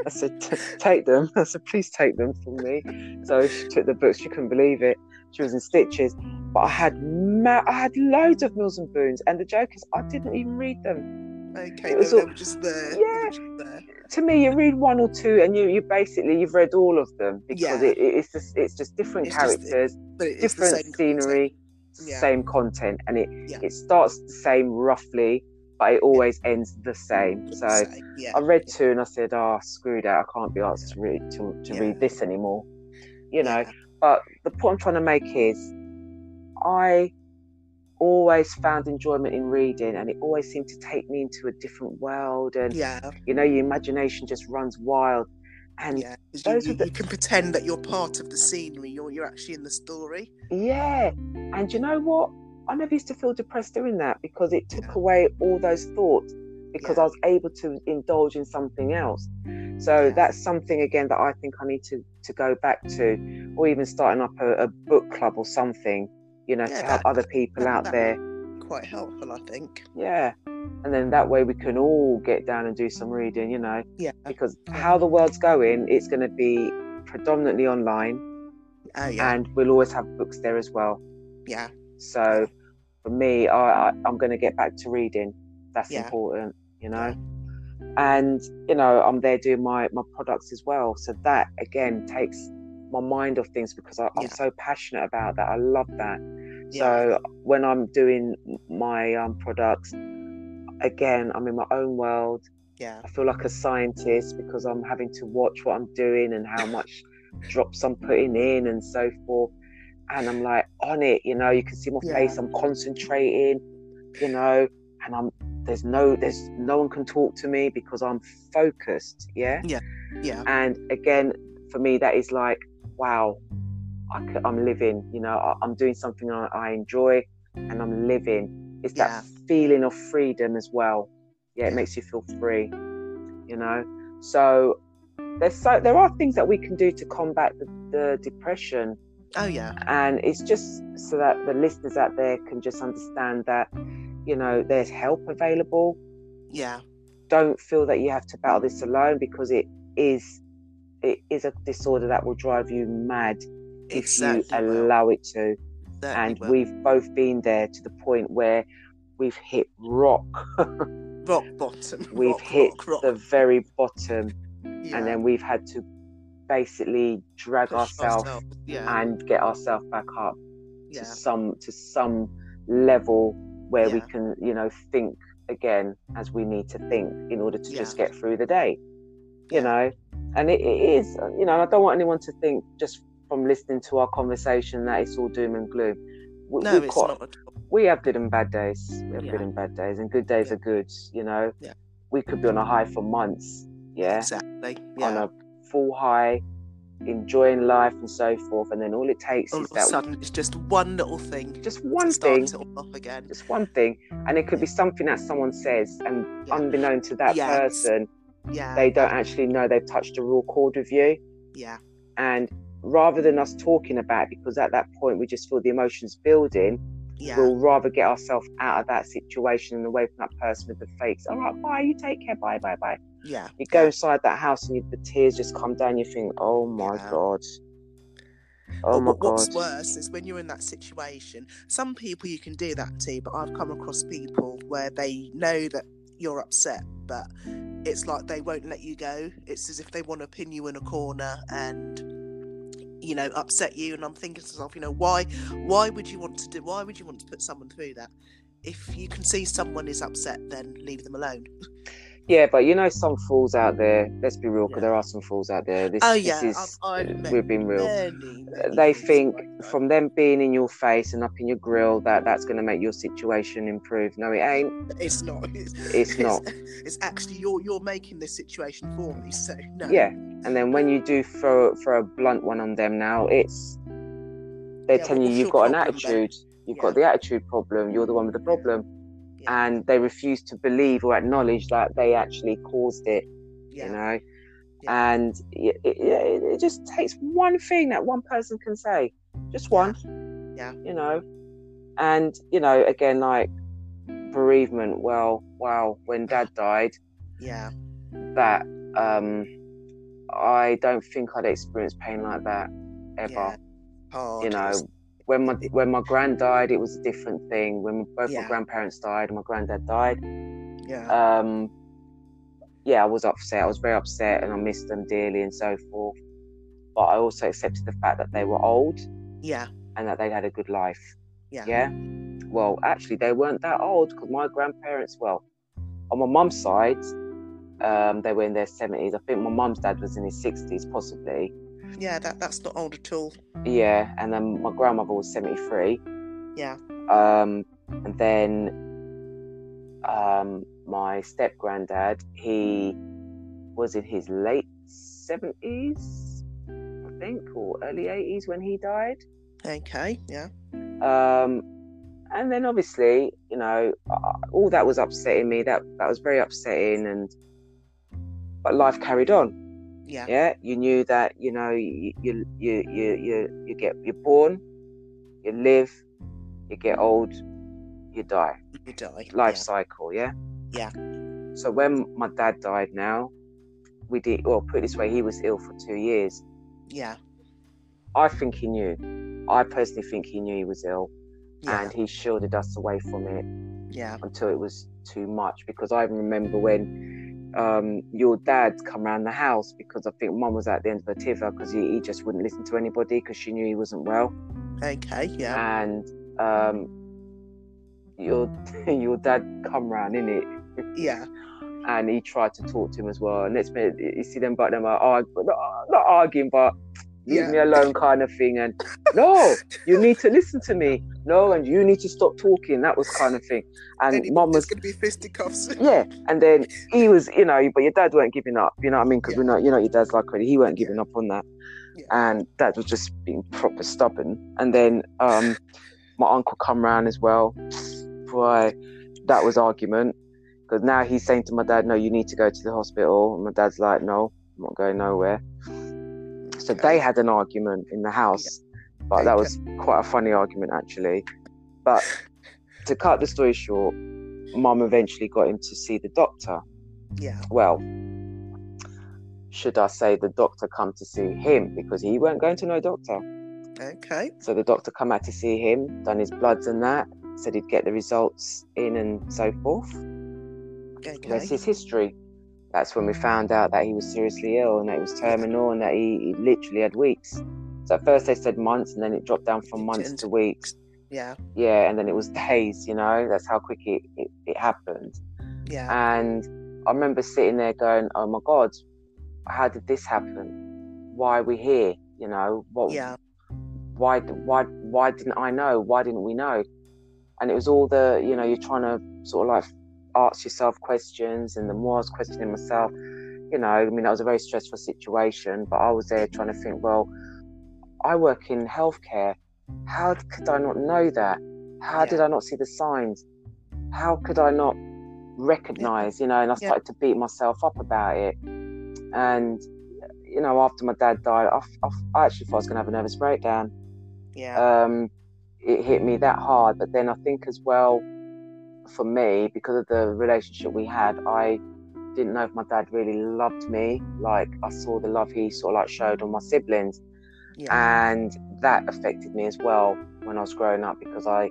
I said, "Take them." I said, "Please take them from me." So she took the books. She couldn't believe it. She was in stitches. But I had ma- I had loads of Mills and Boons, and the joke is I didn't even read them. Okay. It was they, they all- were just there. Yeah. just there. To me, you read one or two, and you you basically you've read all of them because Yeah. it, it- it's just it's just different It's just- characters, But it- different scenery, Yeah. same content, and it Yeah. it starts the same roughly, but it always ends the same. So. The same, yeah. I read two and I said, "Oh, screwed out! I can't be asked to read to, to read this anymore." You know. But the point I'm trying to make is, I always found enjoyment in reading, and it always seemed to take me into a different world, and Yeah. you know, your imagination just runs wild. And Yeah. those You, you, the- you can pretend that you're part of the scenery. You're you're actually in the story. Yeah. And you know what? I never used to feel depressed doing that because it took Yeah. away all those thoughts because Yeah. I was able to indulge in something else. So Yeah. that's something again that I think I need to to go back to, or even starting up a, a book club or something, you know, Yeah, to help other people out there. Quite helpful, I think. Yeah, and then that way we can all get down and do some reading, you know, Yeah. because mm. how the world's going, it's going to be predominantly online, Oh yeah. and we'll always have books there as well. yeah. So for me, I, I I'm going to get back to reading. That's Yeah. important, you know. And you know, I'm there doing my my products as well. So that again takes my mind off things because I, I'm Yeah. so passionate about that. I love that. Yeah. So when I'm doing my um, products, again, I'm in my own world. Yeah. I feel like a scientist because I'm having to watch what I'm doing and how much drops I'm putting in and so forth. And I'm like on it, you know, you can see my Yeah. face, I'm concentrating, you know, and I'm there's no there's no one can talk to me because I'm focused, yeah? yeah. Yeah. And again, for me, that is like, wow, I am living, you know, I, I'm doing something I, I enjoy and I'm living. It's that feeling of freedom as well. Yeah, it makes you feel free, you know. So there's so there are things that we can do to combat the, the depression, Oh yeah. and it's just so that the listeners out there can just understand that, you know, there's help available. Yeah. Don't feel that you have to battle this alone because it is it is a disorder that will drive you mad if Exactly. you will. allow it to. Certainly And will. we've both been there to the point where we've hit rock. rock bottom. we've rock, hit rock, rock. the very bottom, yeah. and then we've had to basically drag Push ourselves Yeah. and get ourselves back up yeah. to some to some level where we can, you know, think again as we need to think in order to just get through the day. You know, and it, it is, you know, I don't want anyone to think just from listening to our conversation that it's all doom and gloom. We, No, we've not at all. we have good and bad days. We have Yeah. good and bad days, and good days Yeah. are good. You know, Yeah. we could be on a high for months. Yeah, Exactly. on a full high, enjoying life and so forth, and then all it takes All is that sudden, it's just one little thing. just one thing, it all off again. just one thing, and it could be something that someone says, and Yeah. unbeknown to that Yes. person, Yeah. they don't actually know they've touched a raw chord with you. Yeah. And rather than us talking about, it, because at that point we just feel the emotions building, Yeah. we'll rather get ourselves out of that situation and away from that person with the fakes. All right, bye. You take care. Bye, bye, bye. Yeah. You go inside that house and you, the tears just come down. You think, oh my Yeah. god. Oh But my what- what's god. worse is when you're in that situation. Some people you can do that to, but I've come across people where they know that you're upset, but it's like they won't let you go. It's as if they want to pin you in a corner and you know upset you. And I'm thinking to myself, you know, why? Why would you want to do? Why would you want to put someone through that? If you can see someone is upset, then leave them alone. Yeah, but you know, some fools out there. Let's be real, because Yeah. there are some fools out there. This, Oh, this yeah, is, I've- I've uh, we've been real. Many, many they think from them being in your face and up in your grill that that's going to make your situation improve. No, it ain't. It's not. It's, It's not. It's actually you're you're making this situation for me. So no. Yeah, and then when you do throw throw a blunt one on them, now it's they're Yeah, telling you you've got an problem then? attitude. You've Yeah. got the attitude problem. You're the one with the problem, Yeah. and they refuse to believe or acknowledge that they actually caused it. Yeah. You know, Yeah. and it, it, it just takes one thing that one person can say, just one. Yeah. You know, and you know, again, like bereavement. Well, wow, when Dad died, Yeah. that um, I don't think I'd experience pain like that ever. Hard. You know, when my when my grand died, it was a different thing. When both Yeah. my grandparents died and my granddad died, Yeah. um, yeah, I was upset. I was very upset, and I missed them dearly and so forth. But I also accepted the fact that they were old yeah. and that they'd had a good life. Yeah. Yeah. Well, actually, they weren't that old because my grandparents, well, on my mum's side, um, they were in their seventies. I think my mum's dad was in his sixties, possibly. Yeah. That that's not old at all. Yeah, and then my grandmother was seventy-three. Yeah. Um, and then um, my step granddad, he was in his late seventies, I think, or early eighties when he died. Okay. Yeah. Um, and then obviously, you know, all that was upsetting me. That that was very upsetting, and but life carried on. Yeah. Yeah, you knew that you know you you you you you, you get you're born, you live, you get old, you die. You die. Life yeah. cycle, yeah. Yeah. So when my dad died, now we did. Well, put it this way, he was ill for two years. Yeah. I think he knew. I personally think he knew he was ill, Yeah. and he shielded us away from it yeah. until it was too much. Because I remember when um, your dad come around the house because I think mum was at the end of her tether because he, he just wouldn't listen to anybody because she knew he wasn't well. Okay. Yeah. And um, your your dad come round in it, Yeah. and he tried to talk to him as well. And next minute, you see them, but them are arg- not, not arguing, but leave Yeah. me alone kind of thing. And no, you need to listen to me. No, and you need to stop talking. That was kind of thing. And mum was going to be fisticuffs. yeah, and then he was, you know, but your dad weren't giving up. You know what I mean? Because Yeah. we know, you know, your dad's like. He weren't giving up on that, Yeah. and dad was just being proper stubborn. And then um, my uncle come round as well. Boy, that was argument because now he's saying to my dad, "No, you need to go to the hospital." And my dad's like, "No, I'm not going nowhere." So Okay. they had an argument in the house, but that was quite a funny argument actually. But to cut the story short, mum eventually got him to see the doctor. Yeah. Well, should I say the doctor come to see him because he weren't going to no doctor. Okay. So the doctor come out to see him, done his bloods and that, said he'd get the results in and so forth. Okay. That's his history. That's when we mm. found out that he was seriously ill and that it was terminal and that he, he literally had weeks. So at first they said months and then it dropped down from months to weeks. Yeah. Yeah, and then it was days, you know, that's how quick it, it, it happened. Yeah. And I remember sitting there going, "Oh my God, how did this happen? Why are we here? You know, what? Yeah. Why? Why? Why didn't I know? Why didn't we know?" And it was all the, you know, you're trying to sort of like ask yourself questions, and the more I was questioning myself, you know, I mean, that was a very stressful situation, but I was there trying to think, well, I work in healthcare. How could I not know that? How Yeah. did I not see the signs? How could I not recognize, you know? And I Yeah. started to beat myself up about it. And, you know, after my dad died, I, I, I actually thought I was going to have a nervous breakdown. Yeah. Um, it hit me that hard. But then I think as well, for me, because of the relationship we had, I didn't know if my dad really loved me. Like I saw the love he sort of like showed on my siblings yeah. and that affected me as well when I was growing up because I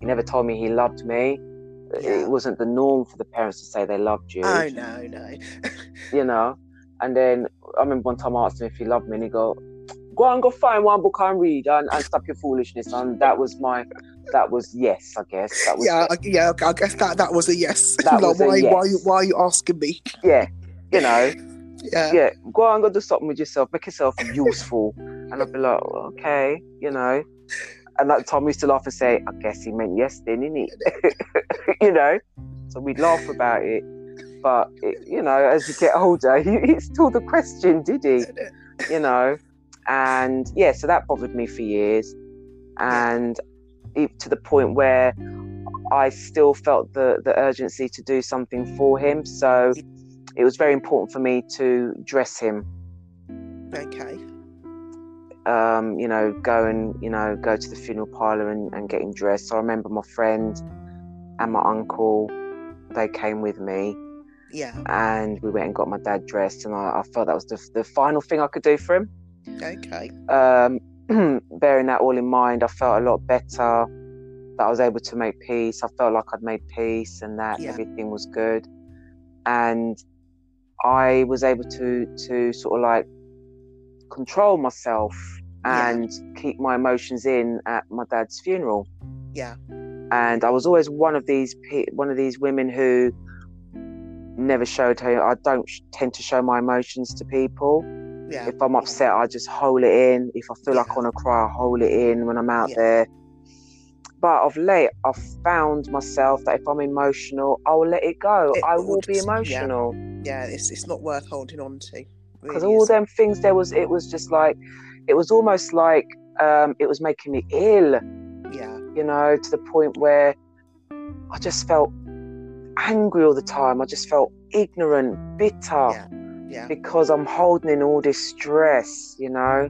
he never told me he loved me. Yeah. It wasn't the norm for the parents to say they loved you, oh no, no. you know. And then I remember one time I asked him if he loved me, and he go, "Go and go find one book and read and, and stop your foolishness." And that was my, that was yes, I guess. That was yeah, I, yeah. I guess that that was a yes. That like, was a why, why, yes. why are you asking me? yeah, you know. Yeah. yeah, go and go do something with yourself, make yourself useful. And I'd be like, okay, you know. And like Tom used to laugh and say, I guess he meant yes then, innit? you know? So we'd laugh about it. But, it, you know, as you get older, you, it's still the question, did he? You know? And yeah, so that bothered me for years. And it, to the point where I still felt the, the urgency to do something for him. So it was very important for me to dress him Okay. um, you know, go and you know go to the funeral parlor and, and get him dressed. So I remember my friend and my uncle, they came with me, Yeah. and we went and got my dad dressed, and I, I felt that was the, the final thing I could do for him. Okay. Um, bearing that all in mind, I felt a lot better that I was able to make peace. I felt like I'd made peace and that Yeah. everything was good, and I was able to to sort of like control myself Yeah. and keep my emotions in at my dad's funeral. Yeah. And I was always one of these pe- one of these women who never showed her. I don't tend to show my emotions to people. Yeah. If I'm upset, I just hold it in. If I feel like I Yeah. want to cry, I hold it in when I'm out Yeah. there. But of late, I've found myself that if I'm emotional, I will let it go. It I will be just- yeah. emotional Yeah. It's it's not worth holding on to. because really all them things there was. It was just like, it was almost like um, it was making me ill. Yeah. You know, to the point where I just felt angry all the time. I just felt ignorant, bitter. Yeah. Yeah. because I'm holding in all this stress, you know.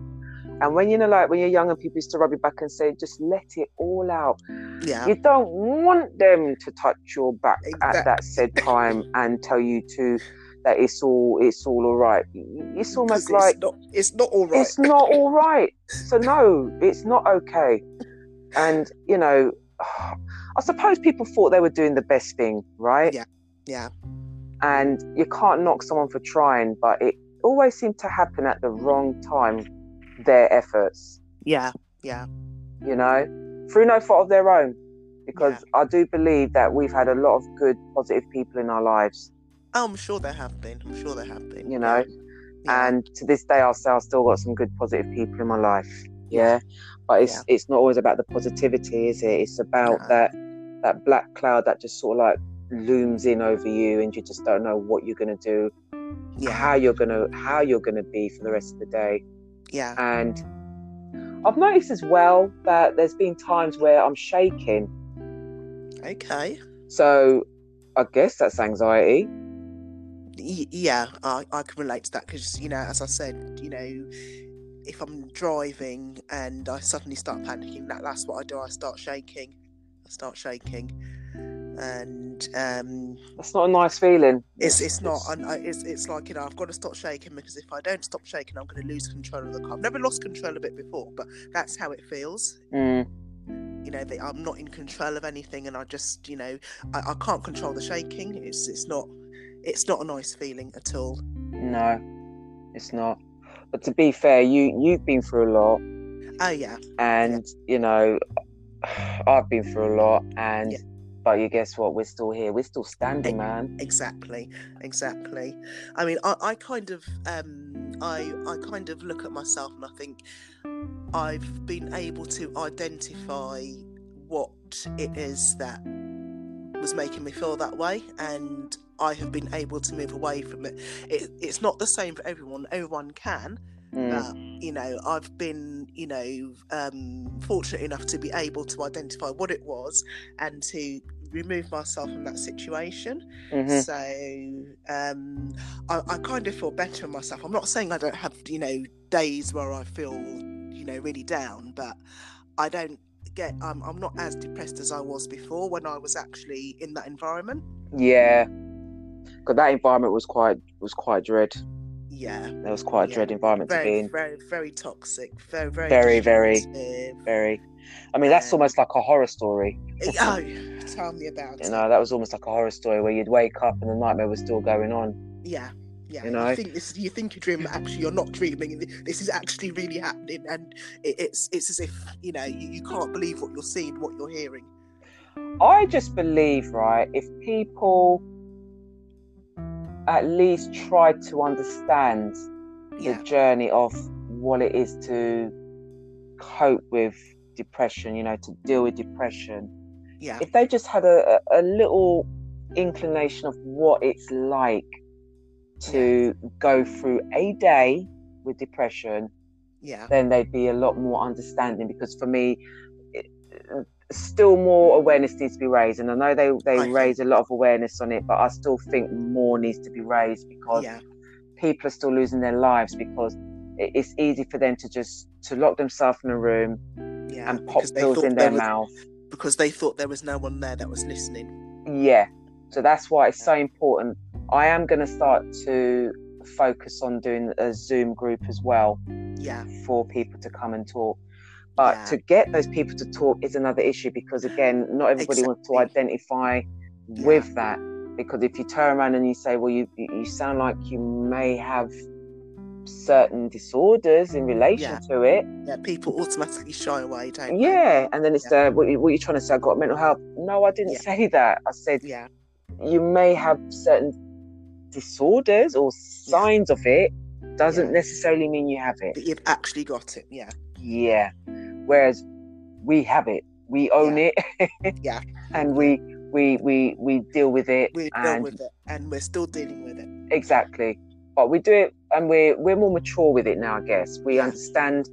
And when you know, like when you're young and people used to rub your back and say, just let it all out. Yeah. You don't want them to touch your back at that said time and tell you to that it's all it's all all right. It's almost 'Cause like not, it's not all right. it's not all right. So no, it's not okay. And you know, I suppose people thought they were doing the best thing, right? Yeah. yeah. And you can't knock someone for trying, but it always seemed to happen at the wrong time. Their efforts, Yeah. Yeah. you know, through no fault of their own. Because I do believe that we've had a lot of good, positive people in our lives, Oh, I'm sure there have been. I'm sure there have been. you know. Yeah. and to this day I'll say I've still got some good positive people in my life. Yeah. But it's Yeah. it's not always about the positivity, is it? It's about that that black cloud that just sort of like looms in over you and you just don't know what you're gonna do, yeah. how you're gonna how you're gonna be for the rest of the day. yeah. And I've noticed as well that there's been times where I'm shaking. Okay. So I guess that's anxiety. Yeah, I, I can relate to that because, you know, as I said, you know, if I'm driving and I suddenly start panicking, that that's what I do. I start shaking. I start shaking. And um, That's not a nice feeling. it's it's not. And I, it's it's like you know I've got to stop shaking because if I don't stop shaking, I'm going to lose control of the car. I've never lost control of it before, but that's how it feels. Mm, You know, that I'm not in control of anything, and I just you know I, I can't control the shaking. It's it's not it's not a nice feeling at all. no, it's not. But to be fair, you you've been through a lot. Oh yeah, and you know i've been through a lot and Yeah. But you guess what we're still here we're still standing man exactly, exactly. I mean, I, I kind of um I I kind of look at myself and I think I've been able to identify what it is that was making me feel that way and I have been able to move away from it. it it's not the same for everyone. Everyone can, Mm, but you know, I've been, you know, um, fortunate enough to be able to identify what it was and to remove myself from that situation. mhm. So um, I, I kind of feel better in myself. I'm not saying I don't have, you know, days where I feel, you know, really down, but I don't get. I'm, I'm not as depressed as I was before when I was actually in that environment. yeah because that environment was quite was quite dread Yeah, that was quite a Yeah. dread environment to be in very, very toxic. Very, very, Very, very. very i mean that's almost like a horror story eh, Oh, tell me about you it. know that was almost like a horror story where you'd wake up and the nightmare was still going on Yeah, yeah. You know? think this. You think you're dreaming, but actually you're not dreaming. This is actually really happening, and it, it's it's as if you know you, you can't believe what you're seeing, what you're hearing. I just believe, right, if people at least try to understand Yeah, the journey of what it is to cope with depression, you know, to deal with depression, yeah, if they just had a, a little inclination of what it's like to go through a day with depression, yeah, then they'd be a lot more understanding because for me it, still more awareness needs to be raised. And i know they, they I think- raise a lot of awareness on it but i still think more needs to be raised because yeah, people are still losing their lives because it's easy for them to just to lock themselves in a room yeah. and pop pills in their was- mouth because they thought there was no one there that was listening. yeah so that's why it's so important i am going to start to focus on doing a zoom group as well Yeah, for people to come and talk. But Yeah. to get those people to talk is another issue because again, not everybody wants to Exactly. identify with that. Because if you turn around and you say, "Well, you you sound like you may have certain disorders in mm, relation Yeah. to it," yeah. People automatically shy away, don't they? yeah, and then it's the what, you, what you're trying to say. I got mental health. No, I didn't Yeah. say that. I said yeah, you may have certain disorders or signs of it. Doesn't Yeah. necessarily mean you have it. But you've actually got it. Yeah, Yeah. Whereas we have it, we own it. Yeah. And we we we we deal with it. and dealing with it, and we're still dealing with it. exactly. But we do it, and we're we're more mature with it now. I guess we understand.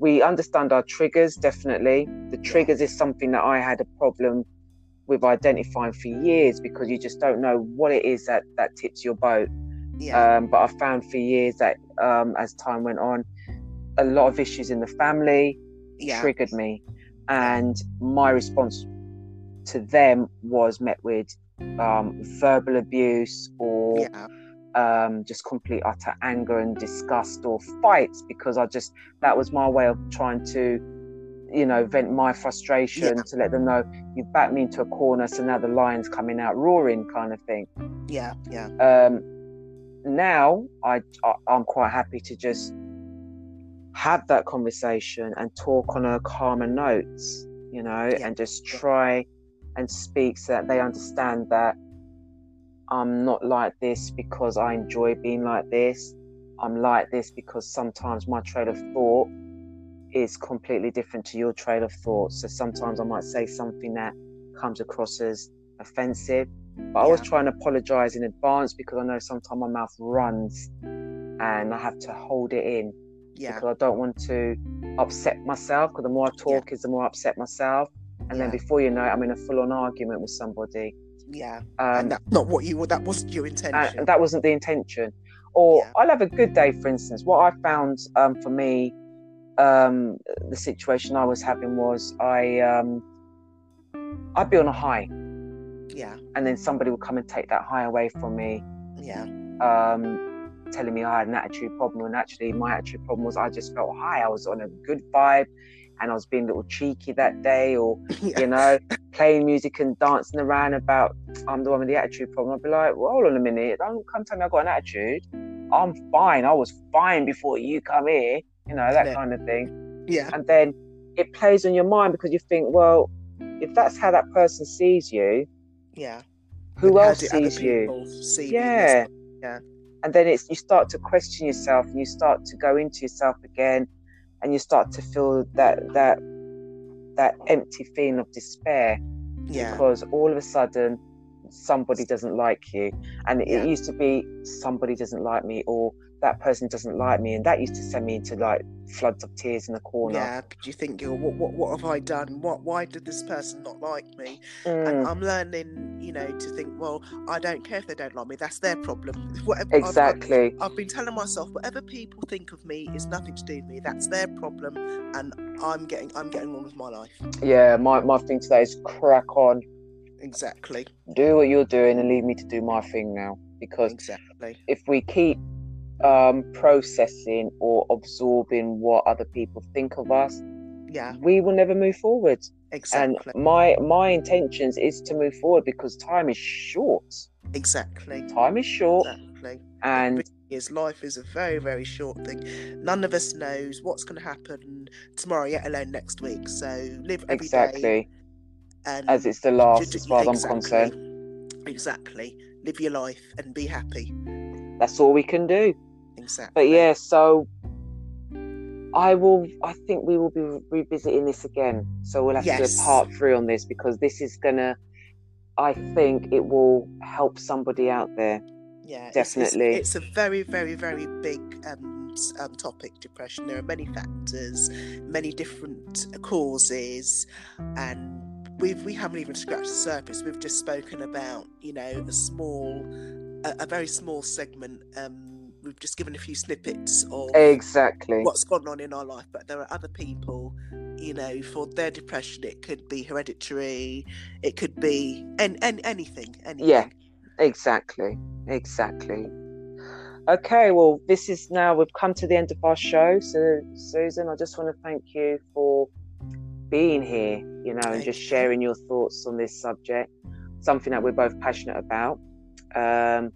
We understand our triggers definitely. The triggers is something that I had a problem with identifying for years because you just don't know what it is that that tips your boat. Yeah. Um, but I found for years that um, as time went on, a lot of issues in the family yeah. triggered me, and my response to them was met with um, verbal abuse or Yeah. Um, just complete utter anger and disgust or fights because I just that was my way of trying to, you know, vent my frustration Yeah. to let them know you've backed me into a corner, so now the lion's coming out roaring, kind of thing. Yeah. Yeah. Um, now I, I I'm quite happy to just have that conversation and talk on a calmer notes, you know, Yeah. and just try and speak so that they understand that I'm not like this because I enjoy being like this. I'm like this because sometimes my trail of thought is completely different to your trail of thought. So sometimes I might say something that comes across as offensive, but I always Yeah. try and apologize in advance because I know sometimes my mouth runs and I have to hold it in Yeah. because I don't want to upset myself. Because the more I talk, is the more I upset myself. And then before you know it, I'm in a full-on argument with somebody. Yeah. Um, and that's not what you. That wasn't your intention. and that wasn't the intention. Or Yeah. I'll have a good day, for instance. What I found um, for me, um, the situation I was having was I, um, I'd be on a high, yeah. and then somebody would come and take that high away from me, Yeah. um, telling me I had an attitude problem. And actually, my attitude problem was I just felt high. I was on a good vibe, and I was being a little cheeky that day, or yeah. you know, playing music and dancing around about I'm the one with the attitude problem. I'd be like, well, hold on a minute, don't come tell me I've got an attitude. I'm fine. I was fine before you come here, you know, that Yeah. kind of thing. Yeah. And then it plays on your mind because you think, well, if that's how that person sees you, Yeah. who And else sees you? see you in this- Yeah. Yeah. And then it's you start to question yourself and you start to go into yourself again and you start to feel that that that empty feeling of despair. Yeah. because all of a sudden somebody doesn't like you and Yeah. it used to be somebody doesn't like me or that person doesn't like me and that used to send me into like floods of tears in the corner Yeah, because you think, oh, what, what, what have I done? What, why did this person not like me? Mm, And I'm learning, you know, to think, well, I don't care if they don't like me. That's their problem. Whatever. I've- I've, exactly I've been telling myself, whatever people think of me is nothing to do with me. That's their problem, and I'm getting, I'm getting on with my life. yeah my, my thing today is crack on Exactly. do what you're doing and leave me to do my thing now because Exactly. if we keep um, processing or absorbing what other people think of us Yeah. we will never move forward Exactly. and my my intentions is to move forward because time is short exactly. time is short Exactly. and is life is a very very short thing. None of us knows what's going to happen tomorrow, yet alone next week. So live every day exactly and as it's the last as far as i'm exactly. concerned Exactly. Live your life and be happy. that's all we can do Exactly. but yeah so i will i think we will be revisiting this again so we'll have to do a part three on this because this is gonna i think it will help somebody out there Yeah, it's- it's- Definitely. It's, a very, very, very big um, um, topic. Depression. There are many factors, many different causes, and we've we haven't even scratched the surface. We've just spoken about you know a small, a, a very small segment. Um, we've just given a few snippets of exactly what's gone on in our life, but there are other people. You know, for their depression, it could be hereditary. It could be and and anything. Anything. Yeah. Exactly, exactly. Okay, well, this is now we've come to the end of our show. So, Susan, I just want to thank you for being here, you know, and just sharing your thoughts on this subject, something that we're both passionate about. Um,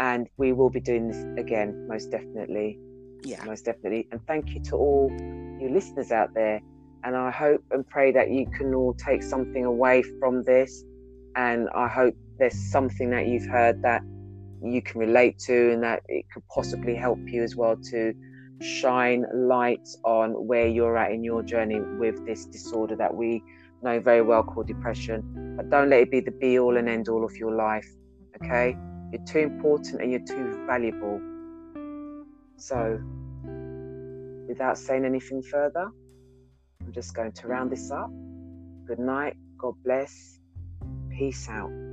and we will be doing this again, most definitely, Yeah. most definitely. And thank you to all you listeners out there. And I hope and pray that you can all take something away from this. And I hope there's something that you've heard that you can relate to and that it could possibly help you as well to shine light on where you're at in your journey with this disorder that we know very well called depression. But don't let it be the be all and end all of your life. Okay? You're too important and you're too valuable. So, without saying anything further, I'm just going to round this up. Good night. God bless. Peace out.